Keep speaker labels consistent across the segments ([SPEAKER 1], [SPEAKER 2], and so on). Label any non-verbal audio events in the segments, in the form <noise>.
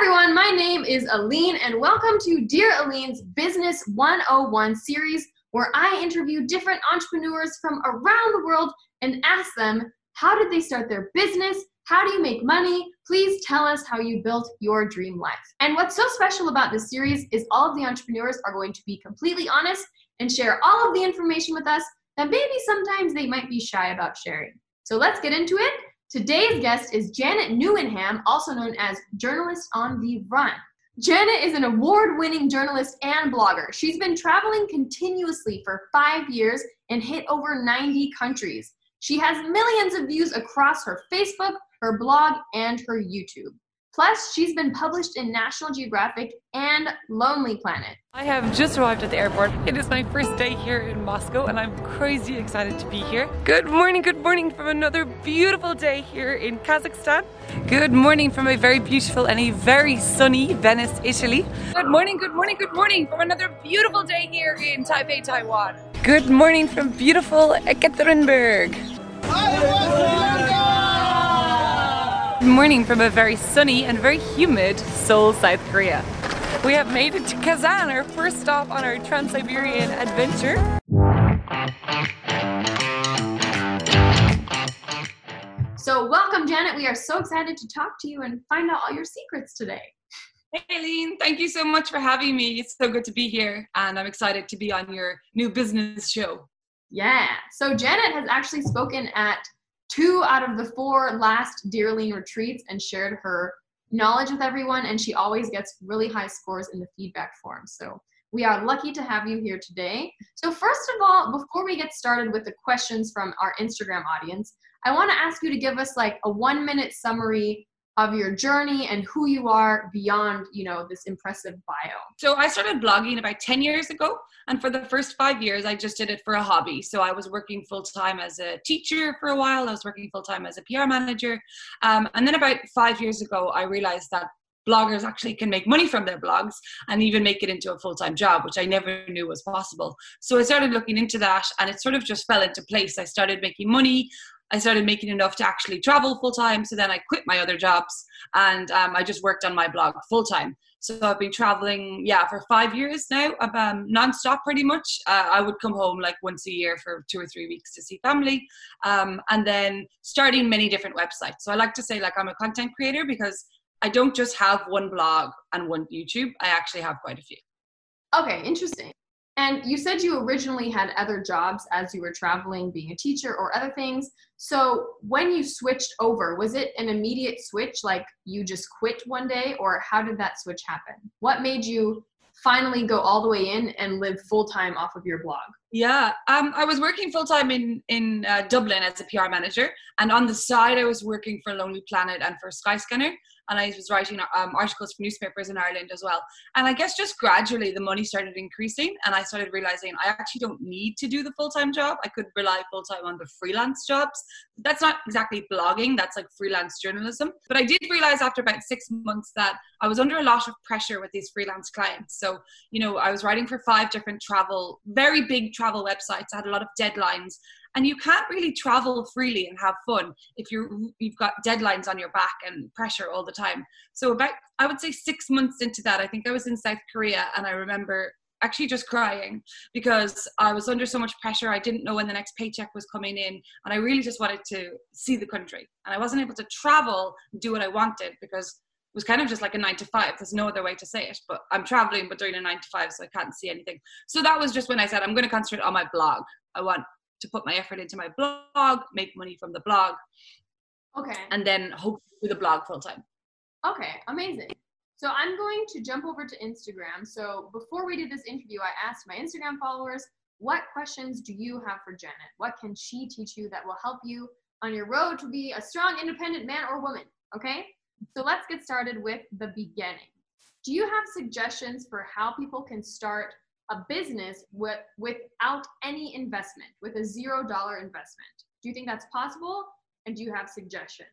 [SPEAKER 1] everyone, my name is Aline, and welcome to Dear Aline's Business 101 series, where I interview different entrepreneurs from around the world and ask them how did they start their business? How do you make money? Please tell us how you built your dream life. And what's so special about this series is all of the entrepreneurs are going to be completely honest and share all of the information with us that maybe sometimes they might be shy about sharing. So let's get into it. Today's guest is Janet Newenham, also known as Journalist on the Run. Janet is an award winning journalist and blogger. She's been traveling continuously for five years and hit over 90 countries. She has millions of views across her Facebook, her blog, and her YouTube. Plus, she's been published in National Geographic and Lonely Planet.
[SPEAKER 2] I have just arrived at the airport. It is my first day here in Moscow and I'm crazy excited to be here. Good morning, good morning from another beautiful day here in Kazakhstan. Good morning from a very beautiful and a very sunny Venice, Italy. Good morning, good morning, good morning from another beautiful day here in Taipei, Taiwan. Good morning from beautiful Ekaterinburg. Good morning from a very sunny and very humid Seoul, South Korea. We have made it to Kazan, our first stop on our Trans-Siberian adventure.
[SPEAKER 1] So, welcome, Janet. We are so excited to talk to you and find out all your secrets today.
[SPEAKER 2] Hey, Aline, thank you so much for having me. It's so good to be here, and I'm excited to be on your new business show.
[SPEAKER 1] Yeah. So, Janet has actually spoken at two out of the four last Dear Aline retreats and shared her knowledge with everyone, and she always gets really high scores in the feedback form. So we are lucky to have you here today. So, first of all, before we get started with the questions from our Instagram audience, I want to ask you to give us like a one minute summary of your journey and who you are beyond you know this impressive bio.
[SPEAKER 2] So i started blogging about 10 years ago and for the first five years i just did it for a hobby. So i was working full-time as a teacher for a while. I was working full-time as a pr manager. Um, and then about five years ago i realized that bloggers actually can make money from their blogs and even make it into a full-time job which i never knew was possible. So i started looking into that and it sort of just fell into place. I started making money I started making enough to actually travel full time. So then I quit my other jobs and um, I just worked on my blog full time. So I've been traveling, yeah, for five years now, um, nonstop pretty much. Uh, I would come home like once a year for two or three weeks to see family, um, and then starting many different websites. So I like to say like I'm a content creator because I don't just have one blog and one YouTube. I actually have quite a few.
[SPEAKER 1] Okay, interesting. And you said you originally had other jobs as you were traveling, being a teacher or other things. So when you switched over, was it an immediate switch, like you just quit one day, or how did that switch happen? What made you finally go all the way in and live full time off of your blog?
[SPEAKER 2] Yeah, um, I was working full time in in uh, Dublin as a PR manager, and on the side, I was working for Lonely Planet and for Skyscanner and I was writing um, articles for newspapers in Ireland as well. And I guess just gradually the money started increasing, and I started realizing I actually don't need to do the full time job. I could rely full time on the freelance jobs. That's not exactly blogging, that's like freelance journalism. But I did realize after about six months that I was under a lot of pressure with these freelance clients. So, you know, I was writing for five different travel, very big travel websites. I had a lot of deadlines and you can't really travel freely and have fun if you're you've got deadlines on your back and pressure all the time so about i would say six months into that i think i was in south korea and i remember actually just crying because I was under so much pressure. I didn't know when the next paycheck was coming in, and I really just wanted to see the country. And I wasn't able to travel and do what I wanted because was kind of just like a nine to five. There's no other way to say it, but I'm traveling but doing a nine to five, so I can't see anything. So that was just when I said, I'm going to concentrate on my blog. I want to put my effort into my blog, make money from the blog.
[SPEAKER 1] Okay.
[SPEAKER 2] And then hope to do the blog full time.
[SPEAKER 1] Okay, amazing. So I'm going to jump over to Instagram. So before we did this interview, I asked my Instagram followers, what questions do you have for Janet? What can she teach you that will help you on your road to be a strong, independent man or woman? Okay, so let's get started with the beginning. Do you have suggestions for how people can start a business with, without any investment, with a zero dollar investment. Do you think that's possible? And do you have suggestions?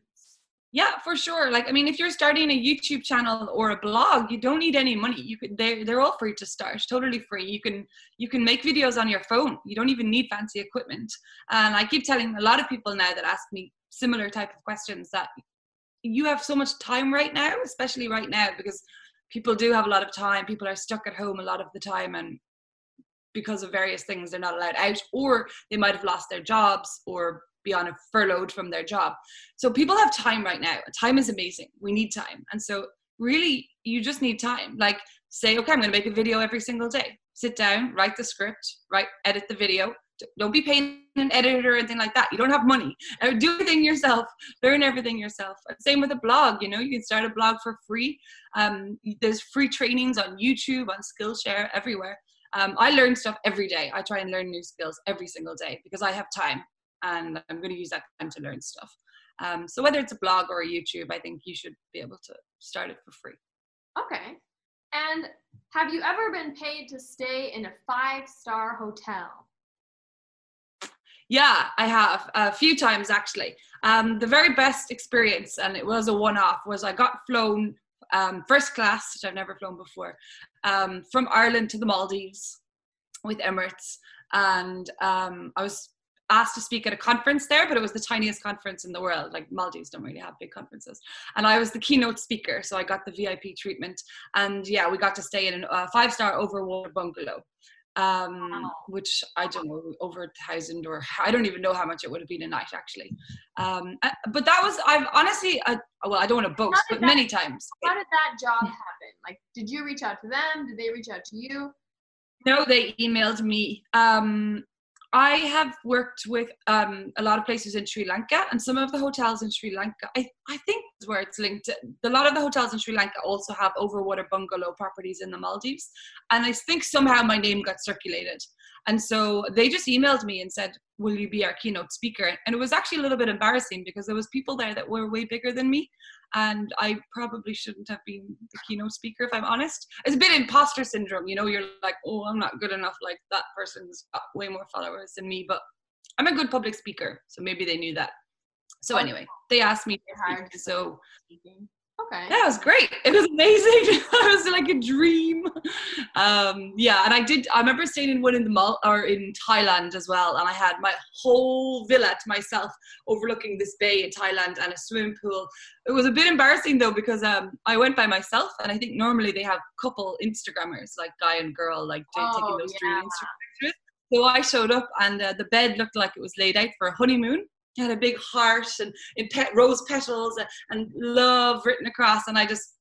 [SPEAKER 2] Yeah, for sure. Like, I mean, if you're starting a YouTube channel or a blog, you don't need any money. You could they're they're all free to start, totally free. You can you can make videos on your phone. You don't even need fancy equipment. And I keep telling a lot of people now that ask me similar type of questions that you have so much time right now, especially right now, because people do have a lot of time. People are stuck at home a lot of the time, and because of various things, they're not allowed out, or they might have lost their jobs or be on a furloughed from their job. So people have time right now. Time is amazing. We need time, and so really, you just need time. Like say, okay, I'm to make a video every single day. Sit down, write the script, write, edit the video, don't be paying an editor or anything like that. You don't have money. Do everything yourself. Learn everything yourself. Same with a blog. You know, you can start a blog for free. Um, there's free trainings on YouTube, on Skillshare, everywhere. Um, I learn stuff every day. I try and learn new skills every single day because I have time and I'm going to use that time to learn stuff. Um, so whether it's a blog or a YouTube, I think you should be able to start it for free.
[SPEAKER 1] Okay. And have you ever been paid to stay in a five star hotel?
[SPEAKER 2] Yeah, I have a few times actually. Um, the very best experience, and it was a one-off, was I got flown um, first class, which I've never flown before, um, from Ireland to the Maldives with Emirates, and um, I was asked to speak at a conference there, but it was the tiniest conference in the world. Like Maldives don't really have big conferences, and I was the keynote speaker, so I got the VIP treatment. And yeah, we got to stay in a five-star overwater bungalow um, wow. which I don't know, over a thousand or I don't even know how much it would have been a night actually. Um, uh, but that was, I've honestly, I, well, I don't want to boast, but that, many times.
[SPEAKER 1] How did that job happen? Like, did you reach out to them? Did they reach out to you?
[SPEAKER 2] No, they emailed me. Um, I have worked with um, a lot of places in Sri Lanka, and some of the hotels in Sri Lanka, I, I think is where it's linked. A lot of the hotels in Sri Lanka also have overwater bungalow properties in the Maldives, and I think somehow my name got circulated, and so they just emailed me and said, "Will you be our keynote speaker?" And it was actually a little bit embarrassing because there was people there that were way bigger than me, and I probably shouldn't have been the keynote speaker if I'm honest. It's a bit imposter syndrome, you know. You're like, oh, I'm not good enough. Like that person's got way more followers than me, but I'm a good public speaker, so maybe they knew that. So anyway, they asked me to speak, so
[SPEAKER 1] Okay.
[SPEAKER 2] That was great. It was amazing. <laughs> it was like a dream. Um, yeah, and I did. I remember staying in one in the mall or in Thailand as well, and I had my whole villa to myself, overlooking this bay in Thailand and a swimming pool. It was a bit embarrassing though because um, I went by myself, and I think normally they have couple Instagrammers, like guy and girl, like oh, taking those yeah. three Instagram pictures. So I showed up, and uh, the bed looked like it was laid out for a honeymoon had a big heart and in pet rose petals and, and love written across and I just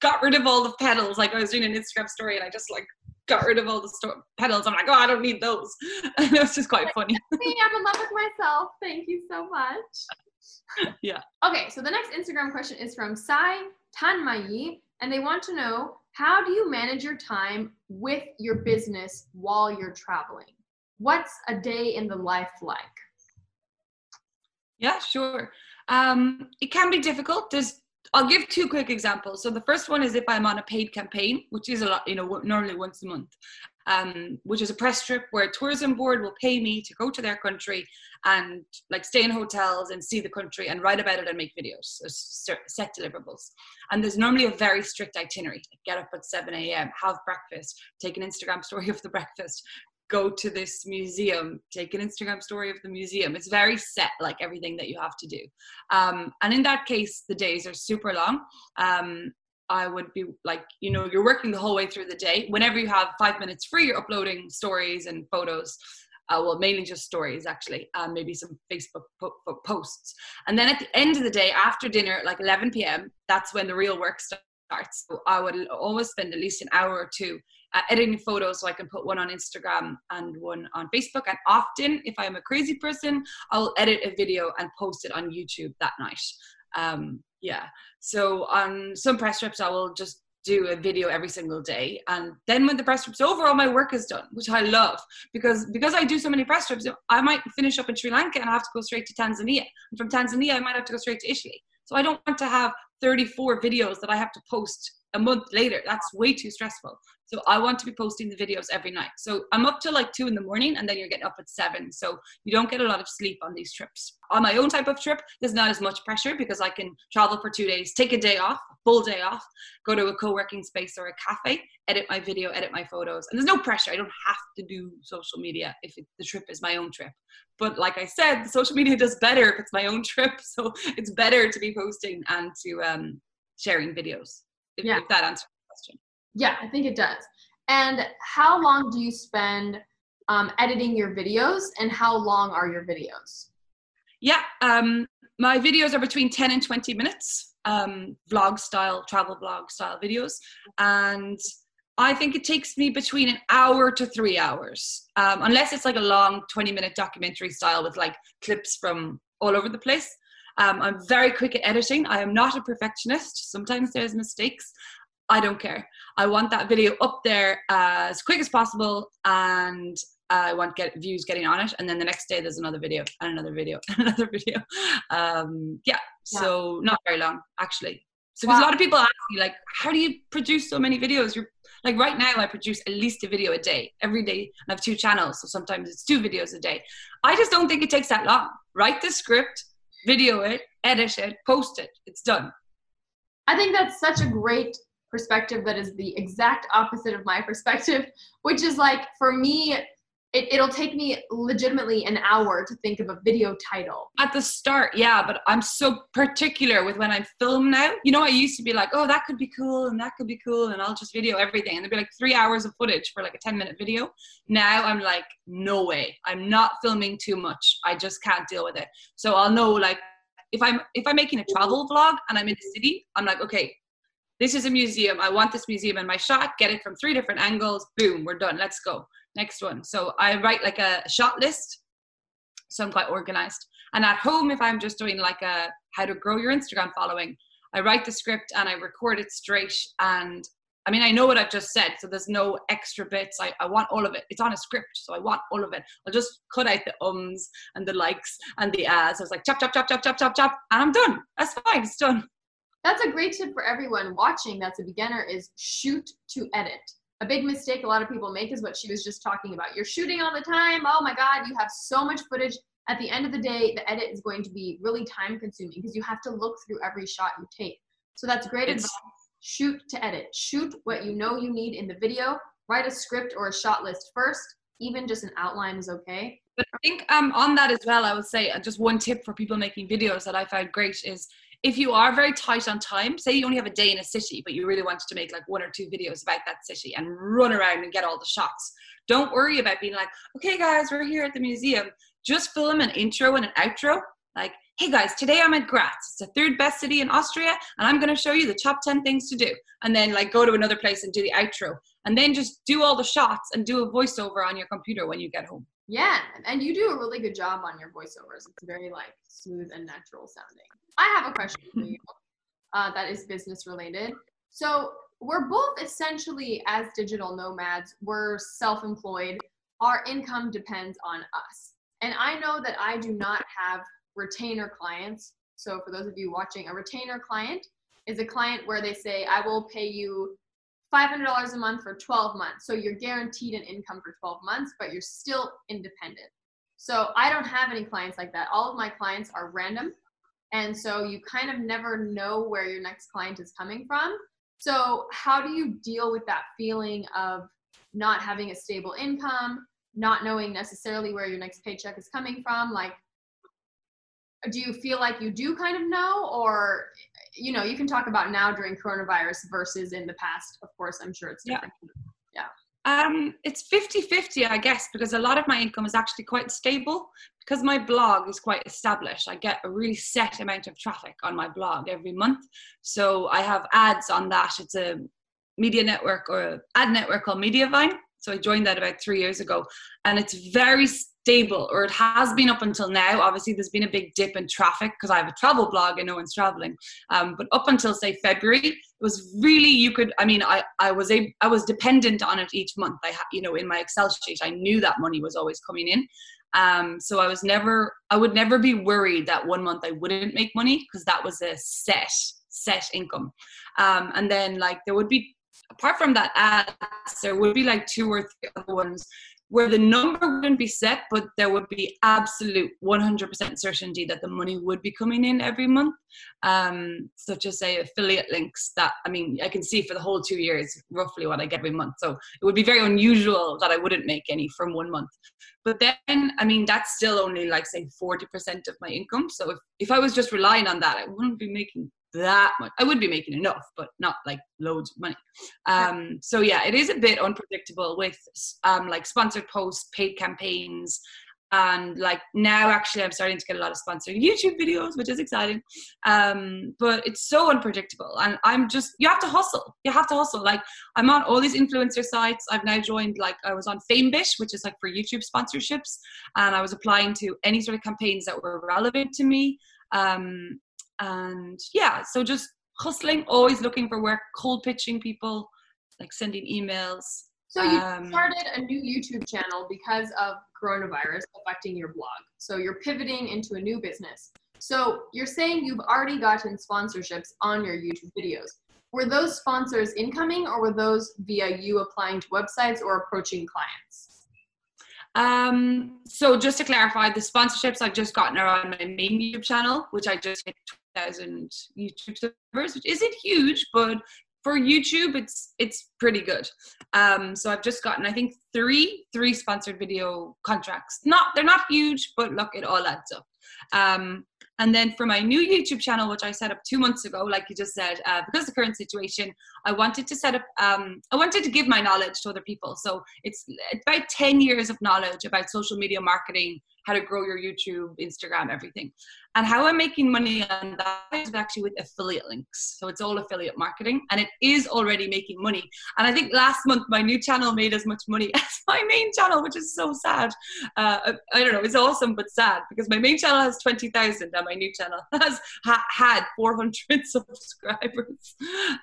[SPEAKER 2] got rid of all the petals. Like I was doing an Instagram story and I just like got rid of all the sto- petals. I'm like oh I don't need those. <laughs> And it was just quite funny. <laughs>
[SPEAKER 1] I'm in love with myself. Thank you so much. <laughs>
[SPEAKER 2] Yeah.
[SPEAKER 1] Okay so the next Instagram question is from Sai Tanmayi and they want to know how do you manage your time with your business while you're traveling? What's a day in the life like
[SPEAKER 2] yeah, sure. Um, it can be difficult. There's, I'll give two quick examples. So the first one is if I'm on a paid campaign, which is a lot, you know, normally once a month, um, which is a press trip where a tourism board will pay me to go to their country and like stay in hotels and see the country and write about it and make videos, so set deliverables. And there's normally a very strict itinerary. Get up at 7 a.m., have breakfast, take an Instagram story <laughs> of the breakfast, go to this museum, take an Instagram story of the museum. It's very set, like everything that you have to do. Um, and in that case, the days are super long. Um, I would be like, you know, you're working the whole way through the day. Whenever you have five minutes free, you're uploading stories and photos. Uh, well, mainly just stories actually, um, maybe some Facebook po- po- posts. And then at the end of the day, after dinner, like 11 p.m., that's when the real work starts. So I would always spend at least an hour or two uh, editing photos so I can put one on Instagram and one on Facebook. And often, if I'm a crazy person, I will edit a video and post it on YouTube that night. Um, yeah. So on some press trips, I will just do a video every single day and then when the press trip's over all my work is done which i love because because i do so many press trips i might finish up in sri lanka and i have to go straight to tanzania and from tanzania i might have to go straight to italy so i don't want to have 34 videos that i have to post a month later. That's way too stressful. So I want to be posting the videos every night. So I'm up to like two in the morning and then you're getting up at seven. So you don't get a lot of sleep on these trips. On my own type of trip, there's not as much pressure because I can travel for two days, take a day off, full day off, go to a co working space or a cafe, edit my video, edit my photos. And there's no pressure. I don't have to do social media if it, the trip is my own trip. But like I said, social media does better if it's my own <laughs> trip. So it's better to be posting and to um, sharing videos. If,
[SPEAKER 1] Yeah.
[SPEAKER 2] if that answers the question.
[SPEAKER 1] Yeah, I think it does. And how long do you spend um, editing your videos, and how long are your videos?
[SPEAKER 2] Yeah, um, my videos are between 10 and 20 minutes, um, vlog style, travel vlog style videos. And I think it takes me between an hour to three hours, um, unless it's like a long 20 minute documentary style with like clips from all over the place. Um, I'm very quick at editing. I am not a perfectionist. Sometimes there's mistakes. I don't care. I want that video up there as quick as possible and I want get views getting on it, and then the next day there's another video and another video <laughs> and another video. Um, yeah, so not very long actually. So because a lot of people ask me like, how do you produce so many videos? You're like right now I produce at least a video a day every day. I have two channels, so sometimes it's two videos a day. I just don't think it takes that long. Write the script, video it, edit it, post it. It's done.
[SPEAKER 1] I think that's such a great perspective that is the exact opposite of my <laughs> perspective, which is like for me, it, it'll take me legitimately an hour to think of a video title.
[SPEAKER 2] At the start, yeah, but I'm so particular with when I film now. You know, I used to be like, oh, that could be cool and that could be cool, and I'll just video everything. And there'd be like three hours of footage for like a 10 minute video. Now I'm like, no way. I'm not filming too much. I just can't deal with it. So I'll know like if I'm if I'm making a travel vlog and I'm in a city, I'm like, okay, this is a museum. I want this museum in my shot. Get it from three different angles. Boom, we're done. Let's go. Next one. So I write like a shot list. So I'm quite organized. And at home, if I'm just doing like a how to grow your Instagram following, I write the script and I record it straight. And I mean, I know what I've just said, so there's no extra bits. I, I want all of it. It's on a script, so I want all of it. I'll just cut out the ums and the likes and the ads. I was like, chop, chop, chop, chop, chop, chop, chop, and I'm done. That's fine. It's done.
[SPEAKER 1] That's a great tip for everyone watching that's a beginner is shoot to edit. A big mistake a lot of people make is what she was just talking about. You're shooting all the time. Oh my God, you have so much footage. At the end of the day, the edit is going to be really time consuming because you have to look through every shot you take. So that's great
[SPEAKER 2] It's-
[SPEAKER 1] advice. Shoot to edit. Shoot what you know you need in the video. Write a script or a shot list first. Even just an outline is okay.
[SPEAKER 2] But I think um, on that as well, I would say uh, just one tip for people making videos that I found great is if you are very tight on time, say you only have a day in a city, but you really wanted to make like one or two videos about that city and run around and get all the shots. Don't worry about being like, okay, guys, we're here at the museum. Just film an intro and an outro. Like, hey guys, today I'm at Graz. It's the third best city in Austria, and I'm going to show you the top 10 things to do. And then, like, go to another place and do the outro. And then just do all the shots and do a voiceover on your computer when you get home.
[SPEAKER 1] Yeah, and you do a really good job on your voiceovers. It's very like smooth and natural sounding. I have a question for you uh, that is business related. So we're both essentially as digital nomads. We're self-employed. Our income depends on us, and I know that I do not have retainer clients. So for those of you watching, a retainer client is a client where they say, "I will pay you $500 a month for 12 months. So you're guaranteed an income for 12 months, but you're still independent. So I don't have any clients like that. All of my clients are random. And so you kind of never know where your next client is coming from. So, how do you deal with that feeling of not having a stable income, not knowing necessarily where your next paycheck is coming from? Like, do you feel like you do kind of know, or you know, you can talk about now during coronavirus versus in the past. Of course, I'm sure it's
[SPEAKER 2] Yeah. Um, it's 50 50, I guess, because a lot of my income is actually quite stable. Because my blog is quite established, I get a really set amount of traffic on my blog every month. So I have ads on that. It's a media network or ad network called Mediavine. So I joined that about three years ago, and it's very stable, or it has been up until now. Obviously, there's been a big dip in traffic because I have a travel blog and no one's traveling. Um, but up until say February, it was really you could. I mean, I I was a I was dependent on it each month. I you know in my Excel sheet, I knew that money was always coming in. Um, so I was never I would never be worried that one month I wouldn't make money because that was a set set income. Um, and then like there would be apart from that ads, there would be like two or three other ones where the number wouldn't be set, but there would be absolute 100% certainty that the money would be coming in every month. Um, such as say affiliate links that I mean I can see for the whole two years roughly what I get every month. So it would be very unusual that I wouldn't make any from one month. But then I mean that's still only like say 40% of my income. So if, if I was just relying on that, I wouldn't be making that much. I would be making enough, but not like loads of money. Um, so yeah, it is a bit unpredictable with um, like sponsored posts, paid campaigns, and like now actually I'm starting to get a lot of sponsored YouTube videos, which is exciting. Um, but it's so unpredictable, and I'm just you have to hustle. You have to hustle. Like I'm on all these influencer sites. I've now joined like I was on FameBit, which is like for YouTube sponsorships, and I was applying to any sort of campaigns that were relevant to me. Um, and yeah so just hustling always looking for work cold pitching people like sending emails
[SPEAKER 1] so you um, started a new youtube channel because of coronavirus affecting your blog. So you're pivoting into a new business. So you're saying you've already gotten sponsorships on your youtube videos. Were those sponsors incoming or were those via you applying to websites or approaching clients
[SPEAKER 2] um, so just to clarify, the sponsorships I've just gotten are on my main YouTube channel, which I just hit 2,000 YouTube subscribers, which isn't huge, but for YouTube, it's it's pretty good. Um, so I've just gotten, I think, three three sponsored video contracts. Not they're not huge, but look, it all adds up. Um, and then for my new YouTube channel, which I set up two months ago, like you just said, uh, because the current situation, I wanted to set up, um, I wanted to give my knowledge to other people. So it's about 10 years of knowledge about social media marketing, how to grow your YouTube, Instagram, everything. And how I'm making money on that is actually with affiliate links. So it's all affiliate marketing and it is already making money. And I think last month my new channel made as much money <laughs> as my main channel, which is so sad. Uh, I don't know, it's awesome but sad because my main channel has 20,000 and my new channel <laughs> has ha- had 400 <laughs> subscribers.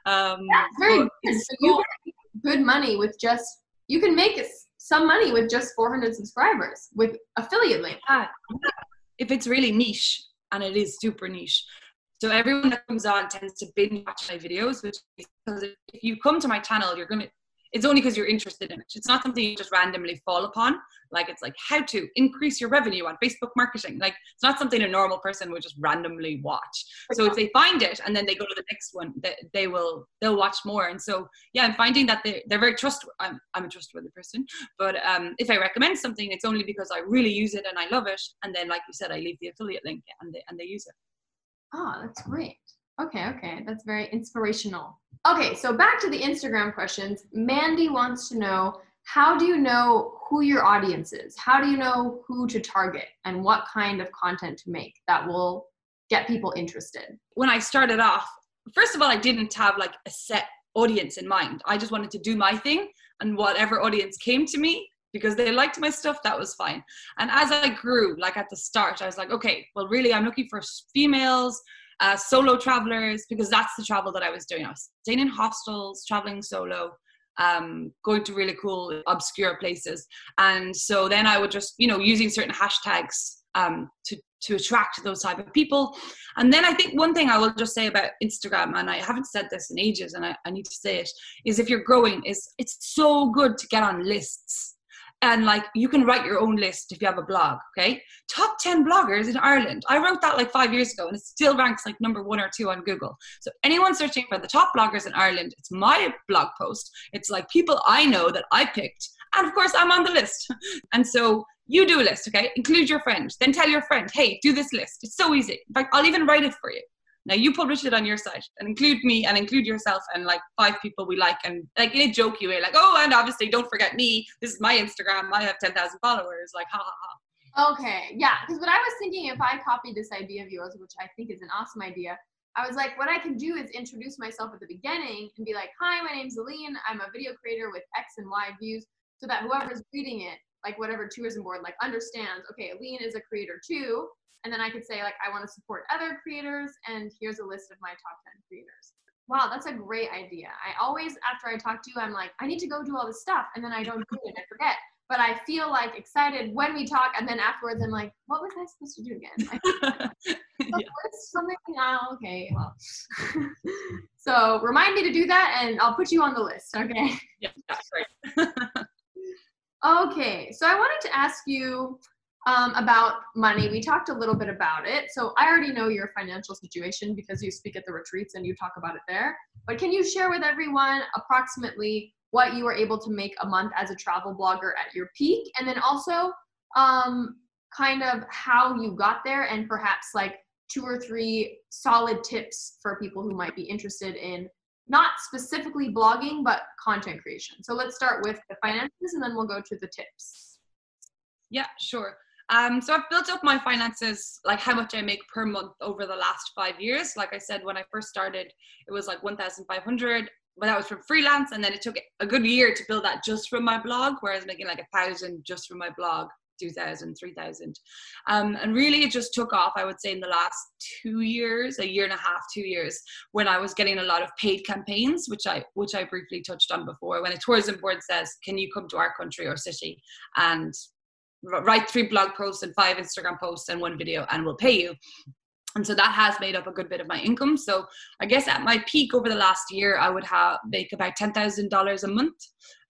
[SPEAKER 2] Um,
[SPEAKER 1] That's very good. So you good money with just, you can make some money with just 400 subscribers with affiliate link.
[SPEAKER 2] If it's really niche, and it is super niche. So everyone that comes on tends to binge watch my videos, which because if you come to my channel, you're gonna it's only because you're interested in it. It's not something you just randomly fall upon. Like it's like how to increase your revenue on Facebook marketing. Like it's not something a normal person would just randomly watch. So if they find it and then they go to the next one, they, they will they'll watch more. And so yeah, I'm finding that they they're very trustworthy. I'm, I'm a trustworthy person, but um, if I recommend something, it's only because I really use it and I love it. And then like you said, I leave the affiliate link and they and they use it.
[SPEAKER 1] Oh, that's great. Okay, okay. That's very inspirational. Okay, so back to the Instagram questions. Mandy wants to know how do you know who your audience is? How do you know who to target and what kind of content to make that will get people interested?
[SPEAKER 2] When I started off, first of all, I didn't have like a set audience in mind. I just wanted to do my thing and whatever audience came to me because they liked my stuff, that was fine. And as I grew, like at the start, I was like, okay, well, really, I'm looking for females uh, solo travelers, because that's the travel that I was doing. I was staying in hostels, traveling solo, um, going to really cool, obscure places. And so then I would just, you know, using certain hashtags um, to, to attract those type of people. And then I think one thing I will just say about Instagram, and I haven't said this in ages, and I, I need to say it, is if you're growing, is it's so good to get on lists and like you can write your own list if you have a blog okay? Top 10 bloggers in ireland. I wrote that like five years ago and it still ranks like number one or two on google. So anyone searching for the top bloggers in ireland it's my blog post. It's like people i know that i picked. And of course i'm on the list. <laughs> And so you do a list okay? Include your friend. Then tell your friend hey do this list. It's so easy. In fact i'll even write it for you now you publish it on your site and include me and include yourself and like five people we like and like in a jokey way, like, oh, and obviously don't forget me. This is my Instagram. I have 10,000 followers. Like, ha ha
[SPEAKER 1] ha. Okay. Yeah. Because what I was thinking, if I copy this idea of yours, which I think is an awesome idea, I was like, what I can do is introduce myself at the beginning and be like, hi, my name's Aline. I'm a video creator with X and Y views so that whoever's reading it, like whatever tourism board, like understands, okay, Aline is a creator too and then I could say like, I want to support other creators and here's a list of my top 10 creators. Wow, that's a great idea. I always, after I talk to you, I'm like, I need to go do all this stuff. And then I don't do it, I forget. But I feel like excited when we talk. And then afterwards, I'm like, what was I supposed to do again? <laughs>
[SPEAKER 2] yeah.
[SPEAKER 1] Something. Oh, okay. Well. <laughs> so remind me to do that, and I'll put you on the list. Okay.
[SPEAKER 2] Yeah, that's right. <laughs>
[SPEAKER 1] okay. So I wanted to ask you um, about money. We talked a little bit about it. So I already know your financial situation because you speak at the retreats and you talk about it there. But can you share with everyone approximately what you were able to make a month as a travel blogger at your peak? And then also, um, kind of how you got there and perhaps like two or three solid tips for people who might be interested in not specifically blogging, but content creation. So let's start with the finances and then we'll go to the tips.
[SPEAKER 2] Yeah, sure. Um, so I've built up my finances, like how much I make per month over the last five years. Like I said, when I first started, it was like 1,500, but that was from freelance. And then it took a good year to build that just from my blog, whereas making like a thousand just from my blog 2000 3000 um, and really it just took off i would say in the last two years a year and a half two years when i was getting a lot of paid campaigns which i which i briefly touched on before when a tourism board says can you come to our country or city and write three blog posts and five Instagram posts and one video and we'll pay you. And so that has made up a good bit of my income. So I guess at my peak over the last year, I would have make about ten thousand dollars a month.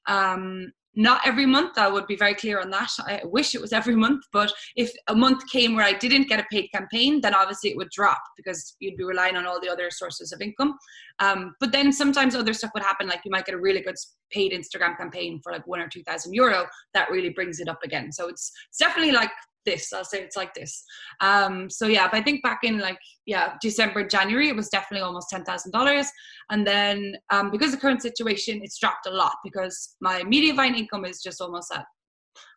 [SPEAKER 2] Um, not every month i would be very clear on that. I wish it was every month but if a month came where i didn't get a paid campaign then obviously it would drop because you'd be relying on all the other sources of income. Um, but then sometimes other stuff would happen like you might get a really good paid instagram campaign for like one or two thousand euro that really brings it up again. So it's, it's definitely like this i'll say it's like this um so yeah if i think back in like yeah december january it was definitely almost $10000 and then um because the current situation it's dropped a lot because my Mediavine income is just almost at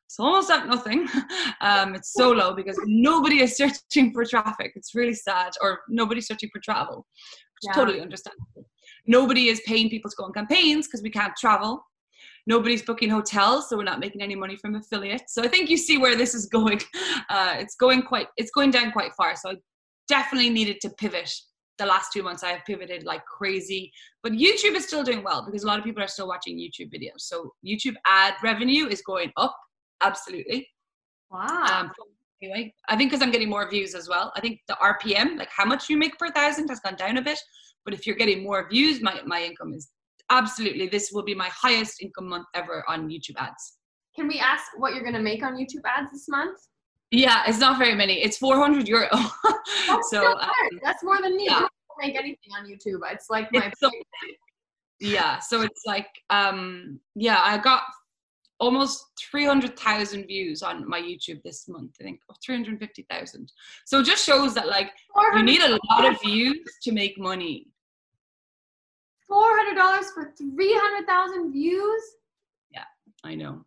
[SPEAKER 2] it's almost at nothing. <laughs> Um, it's so low because nobody is <laughs> searching for traffic. It's really sad, or nobody's searching for travel, which yeah. totally understandable. Nobody is paying people to go on campaigns because we can't travel nobody's booking hotels so we're not making any money from affiliates. So i think you see where this is going. <laughs> Uh, it's going quite it's going down quite far. So i definitely needed to pivot the last two months. I have pivoted like crazy. But youtube is still doing well because a lot of people are still watching youtube videos. So youtube ad revenue is going up absolutely.
[SPEAKER 1] Wow. Um,
[SPEAKER 2] anyway i think because i'm getting more views as well i think the rpm like how much you make per thousand has gone down a bit. But if you're getting more views my, my income is absolutely this will be my highest income month ever on YouTube ads.
[SPEAKER 1] Can we ask what you're going to make on YouTube ads this month?
[SPEAKER 2] Yeah, it's not very many. It's 400 euro. <laughs>
[SPEAKER 1] That's so um, that's more than me. Yeah. I don't make anything on YouTube. It's like my it's so,
[SPEAKER 2] yeah. So it's like um yeah, I got almost 300,000 views on my YouTube this month, I think, or 350,000. So it just shows that like you need a lot of views to make money.
[SPEAKER 1] $400 for 300,000 views?
[SPEAKER 2] Yeah, I know.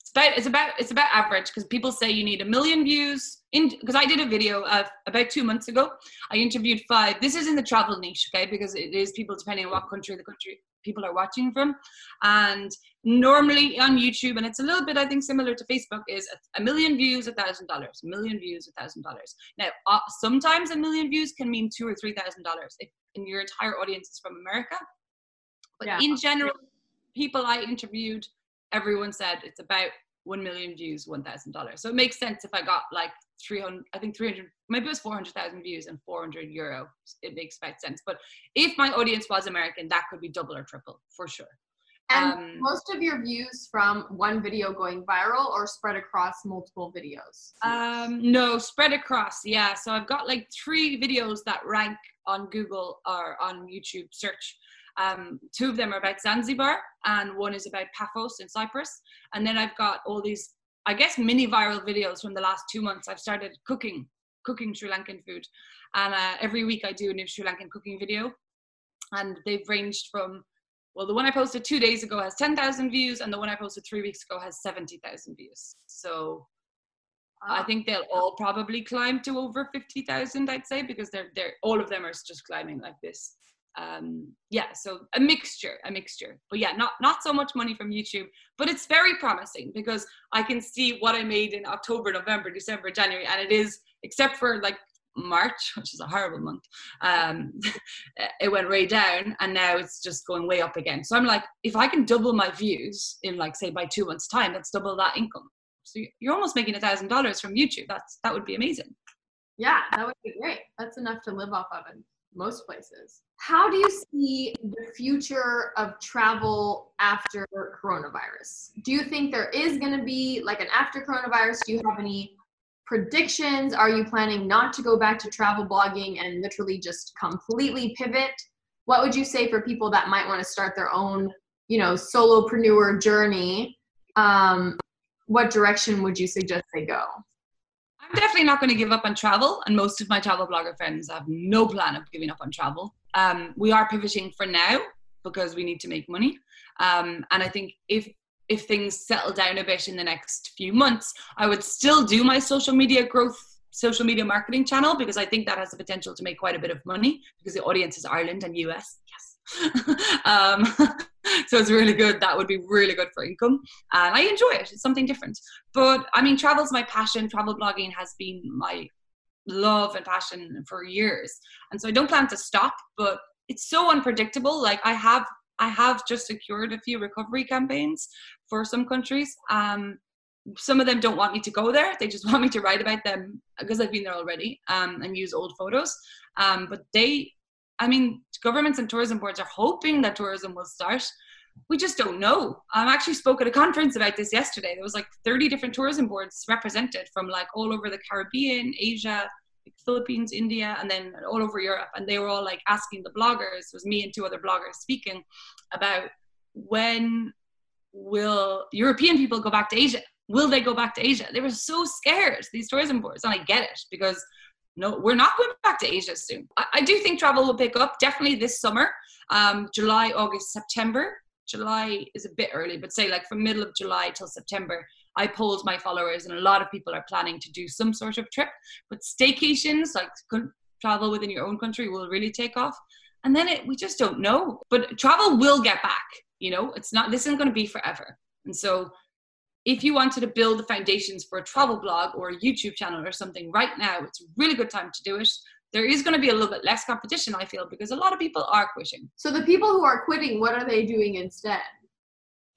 [SPEAKER 2] It's about it's about it's about average because people say you need a million views in because I did a video of about 2 months ago. I interviewed five. This is in the travel niche, okay? Because it is people depending on what country the country people are watching from. And normally on YouTube, and it's a little bit, I think, similar to Facebook, is a, million views, a thousand dollars. A million views, a thousand dollars. Now, uh, sometimes a million views can mean two or three thousand dollars if and your entire audience is from America. But yeah. in general, people I interviewed, everyone said it's about 1 million views, $1,000. So it makes sense if I got like 300, I think 300, maybe it was 400,000 views and 400 euro. It makes quite sense. But if my audience was American, that could be double or triple for sure.
[SPEAKER 1] And um, most of your views from one video going viral or spread across multiple videos?
[SPEAKER 2] Um, no, spread across. Yeah. So I've got like three videos that rank on Google or on YouTube search. Um, two of them are about Zanzibar, and one is about Paphos in Cyprus. And then I've got all these, I guess, mini viral videos from the last two months. I've started cooking, cooking Sri Lankan food, and uh, every week I do a new Sri Lankan cooking video, and they've ranged from well, the one I posted two days ago has 10,000 views, and the one I posted three weeks ago has 70,000 views. So I think they'll all probably climb to over 50,000, I'd say, because they're, they're all of them are just climbing like this um, yeah, so a mixture, a mixture. But yeah, not not so much money from YouTube, but it's very promising because I can see what I made in October, November, December, January, and it is except for like March, <laughs> which is a horrible month, um, <laughs> it went way down, and now it's just going way up again. So I'm like, if I can double my views in like say by two months' time, that's double that income. So you're almost making a thousand dollars from YouTube. That's that would be amazing.
[SPEAKER 1] Yeah, that would be great. That's enough to live off of in most places. How do you see the future of travel after coronavirus? Do you think there is going to be like an after coronavirus? Do you have any predictions? Are you planning not to go back to travel blogging and literally just completely pivot? What would you say for people that might want to start their own, you know, solopreneur journey? Um, what direction would you suggest they go?
[SPEAKER 2] I'm definitely not going to give up on travel, and most of my travel blogger friends have no plan of giving up on travel. Um, we are pivoting for now because we need to make money, um, and I think if if things settle down a bit in the next few months, I would still do my social media growth, social media marketing channel because I think that has the potential to make quite a bit of money because the audience is Ireland and US. Yes. <laughs> um, <laughs> so it's really good. That would be really good for income. And I enjoy it. It's something different. But I mean, travel's my passion. Travel blogging has been my love and passion for years. And so I don't plan to stop, but it's so unpredictable. Like I have I have just secured a few recovery campaigns for some countries. Um, some of them don't want me to go there. They just <laughs> want me to write about them because I've been there already um, and use old photos. Um, but they, I mean, governments and tourism boards are hoping that tourism will start. We just don't know. I actually spoke at a conference about this yesterday. There was like 30 different tourism boards represented from like all over the Caribbean, Asia, Philippines, India, and then all over Europe. And they were all like asking the bloggers, it was me and two other bloggers speaking about when will European people go back to Asia? Will they go back to Asia? They were so scared, these tourism boards. And I get it because no, we're not going back to Asia soon. I, I do think travel will pick up definitely this summer, um, July, August, September. July is a bit early, but say like from middle of July till September, I polled my followers, and a lot of people are planning to do some sort of trip. But staycations, like travel within your own country, will really take off. And then it, we just don't know. But travel will get back. You know, it's not. This isn't going to be forever. And so, if you wanted to build the foundations for a travel blog or a YouTube channel or something right now, it's a really good time to do it there is going to be a little bit less competition, I feel, because a lot of people are quitting.
[SPEAKER 1] So the people who are quitting, what are they doing instead?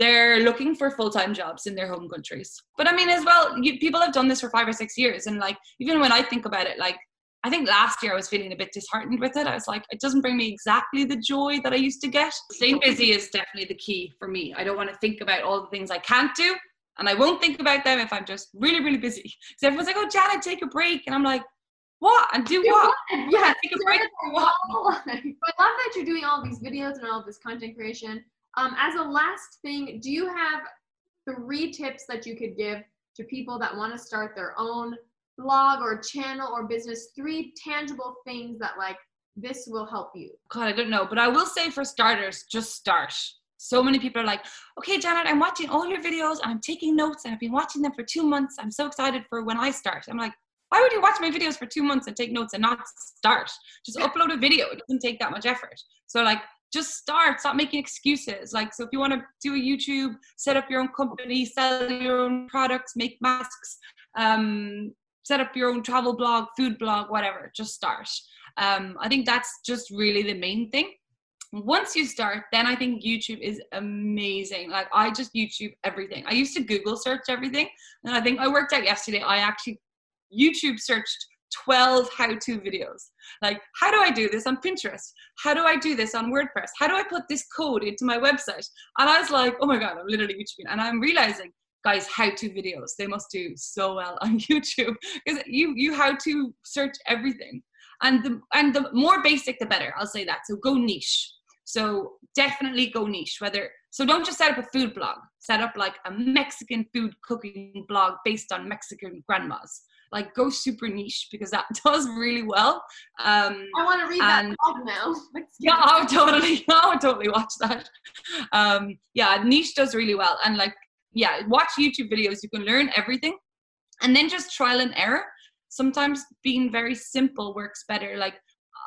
[SPEAKER 2] they're looking for full-time jobs in their home countries. But i mean as well you, people have done this for five or six years and like even when i think about it like i think last year i was feeling a bit disheartened with it. I was like it doesn't bring me exactly the joy that i used to get. Staying busy is definitely the key for me. I don't want to think about all the things i can't do and i won't think about them if i'm just really really busy. Because everyone's like oh janet take a break and i'm like what and do, do what? what?
[SPEAKER 1] Yeah, take a break for what? <laughs> I love that you're doing all these videos and all of this content creation. Um, as a last thing, do you have three tips that you could give to people that want to start their own blog or channel or business? Three tangible things that like this will help you.
[SPEAKER 2] God, I don't know, but I will say for starters, just start. So many people are like, okay, Janet, I'm watching all your videos and I'm taking notes and I've been watching them for two months. I'm so excited for when I start. I'm like, why would you watch my videos for two months and take notes and not start? Just upload a video. It doesn't take that much effort. So like just start stop making excuses like so if you want to do a youtube set up your own company sell your own products make masks um, set up your own travel blog food blog whatever just start um, i think that's just really the main thing once you start then i think youtube is amazing like i just youtube everything i used to google search everything and i think i worked out yesterday i actually youtube searched 12 how-to videos. Like, how do I do this on Pinterest? How do I do this on WordPress? How do I put this code into my website? And I was like, oh my God, I'm literally YouTubing. And I'm realizing, guys, how-to videos, they must do so well on <laughs> YouTube because you, you how to search everything. And the, and the more basic, the better. I'll say that. So go niche. So definitely go niche, whether, so don't just set up a food blog, set up like a Mexican food cooking blog based on Mexican grandmas like go super niche because that <laughs> does really well. Um,
[SPEAKER 1] I want to read and, that blog now.
[SPEAKER 2] yeah, I would totally, <laughs> I would totally watch that. Um, yeah, niche does really well, and like, yeah, watch YouTube videos. You can learn everything, and then just trial and error. Sometimes being very simple works better. Like,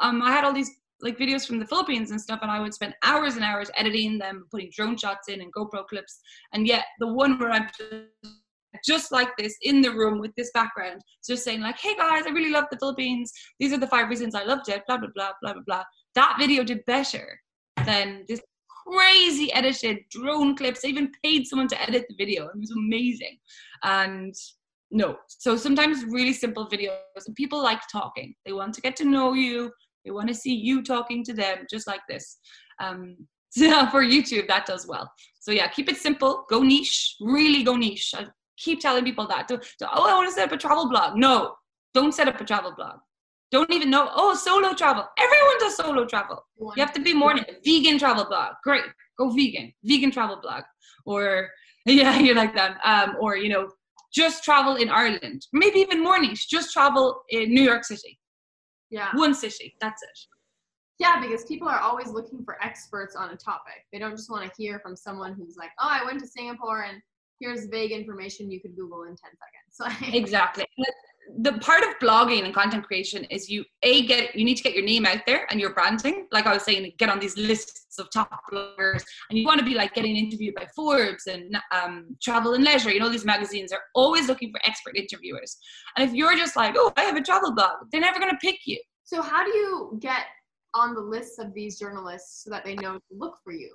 [SPEAKER 2] um, I had all these like videos from the Philippines and stuff, and I would spend hours and hours editing them, putting drone shots in and GoPro clips, and yet the one where I'm just just like this in the room with this background, just saying like, "Hey guys, I really love the Philippines. These are the five reasons I loved it." Blah blah blah blah blah blah. That video did better than this crazy edited drone clips. I even paid someone to edit the video. It was amazing, and no. So sometimes really simple videos. People like talking. They want to get to know you. They want to see you talking to them, just like this. Um, <laughs> so for YouTube, that does well. So yeah, keep it simple. Go niche. Really go niche. I keep telling people that. oh, I want to set up a travel blog. No, don't set up a travel blog. Don't even know. Oh, solo travel. Everyone does solo travel. You have to be more than vegan travel blog. Great, go vegan. Vegan travel blog. Or <laughs> yeah, you like that. Um, or you know, just travel in Ireland. Maybe even more niche. Just travel in New York City.
[SPEAKER 1] Yeah.
[SPEAKER 2] One city. That's it.
[SPEAKER 1] Yeah, because people are always looking for experts on a topic. They don't just want to hear from someone who's like, "Oh, I went to Singapore and here's vague information you could Google in 10 seconds." <laughs>
[SPEAKER 2] exactly. The part of blogging and content creation is you a get you need to get your name out there and your branding. Like i was saying get on these lists of top bloggers. And you want to be like getting interviewed by forbes and um, travel and leisure you know these magazines are always looking for expert interviewers. And if you're just like oh i have a travel blog they're never going to pick you.
[SPEAKER 1] So how do you get on the lists of these journalists so that they know to look for you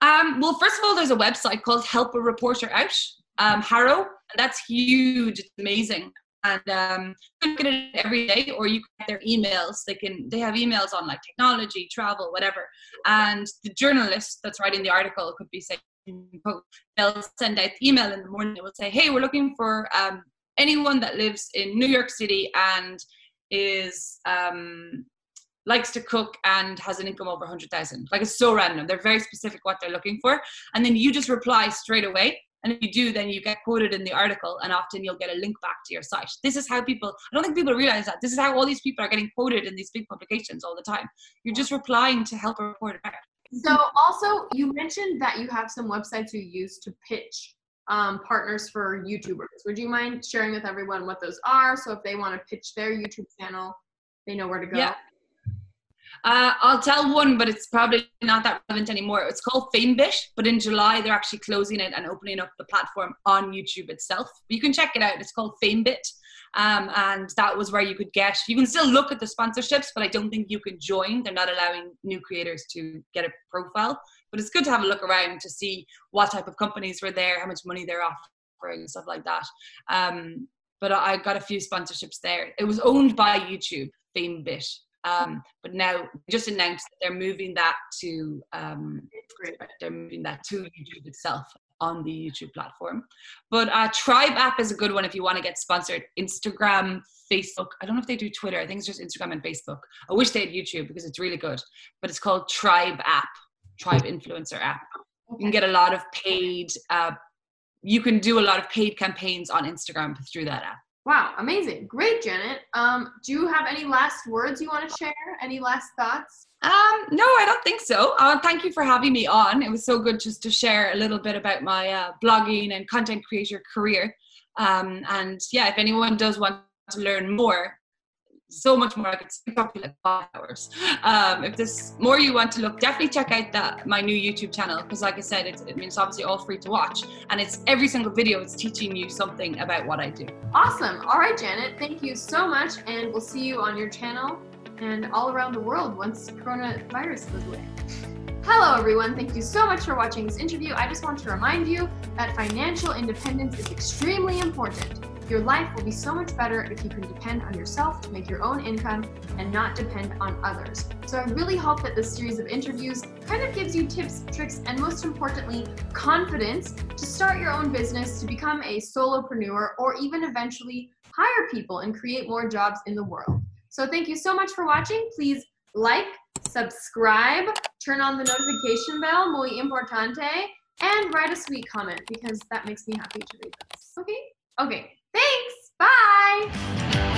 [SPEAKER 2] um, well first of all there's a website called help a reporter out um, HARO. That's huge. It's amazing and um, you can get it every day or you get their emails they can they have emails on like technology travel whatever and the journalist that's writing the article could be saying they'll send out the email in the morning they will say hey we're looking for um, anyone that lives in new york city and is um, likes to cook and has an income over 100000 like it's so random they're very specific what they're looking for and then you just reply straight away and if you do, then you get quoted in the article, and often you'll get a link back to your site. This is how people, I don't think people realize that. This is how all these people are getting quoted in these big publications all the time. You're just replying to help a reporter.
[SPEAKER 1] So, also, you mentioned that you have some websites you use to pitch um, partners for YouTubers. Would you mind sharing with everyone what those are? So, if they want to pitch their YouTube channel, they know where to go.
[SPEAKER 2] Yeah. Uh, I'll tell one, but it's probably not that relevant anymore. It's called FameBit, but in July they're actually closing it and opening up the platform on YouTube itself. You can check it out. It's called FameBit, um, and that was where you could get. You can still look at the sponsorships, but I don't think you can join. They're not allowing new creators to get a profile. But it's good to have a look around to see what type of companies were there, how much money they're offering, stuff like that. Um, but I got a few sponsorships there. It was owned by YouTube, FameBit. Um, but now just announced that they're moving that to um, they're moving that to YouTube itself on the YouTube platform. But uh, Tribe app is a good one if you want to get sponsored. Instagram, Facebook. I don't know if they do Twitter. I think it's just Instagram and Facebook. I wish they had YouTube because it's really good. But it's called Tribe app, Tribe influencer app. You can get a lot of paid. Uh, you can do a lot of paid campaigns on Instagram through that app.
[SPEAKER 1] Wow, amazing. Great, Janet. Um, do you have any last words you want to share? Any last thoughts?
[SPEAKER 2] Um, no, I don't think so. Uh, thank you for having me on. It was so good just to share a little bit about my uh, blogging and content creator career. Um, and yeah, if anyone does want to learn more, so much more. I could to you like five hours. Um, if there's more you want to look, definitely check out that my new YouTube channel because, like I said, it's, it means obviously all free to watch, and it's every single video. It's teaching you something about what I do.
[SPEAKER 1] Awesome. All right, Janet. Thank you so much, and we'll see you on your channel and all around the world once coronavirus goes away. Hello, everyone. Thank you so much for watching this interview. I just want to remind you that financial independence is extremely important. Your life will be so much better if you can depend on yourself to make your own income and not depend on others. So I really hope that this series of interviews kind of gives you tips, tricks, and most importantly, confidence to start your own business, to become a solopreneur, or even eventually hire people and create more jobs in the world. So thank you so much for watching. Please like, subscribe, turn on the notification bell, muy importante, and write a sweet comment because that makes me happy to read this. Okay? Okay. Thanks. Bye.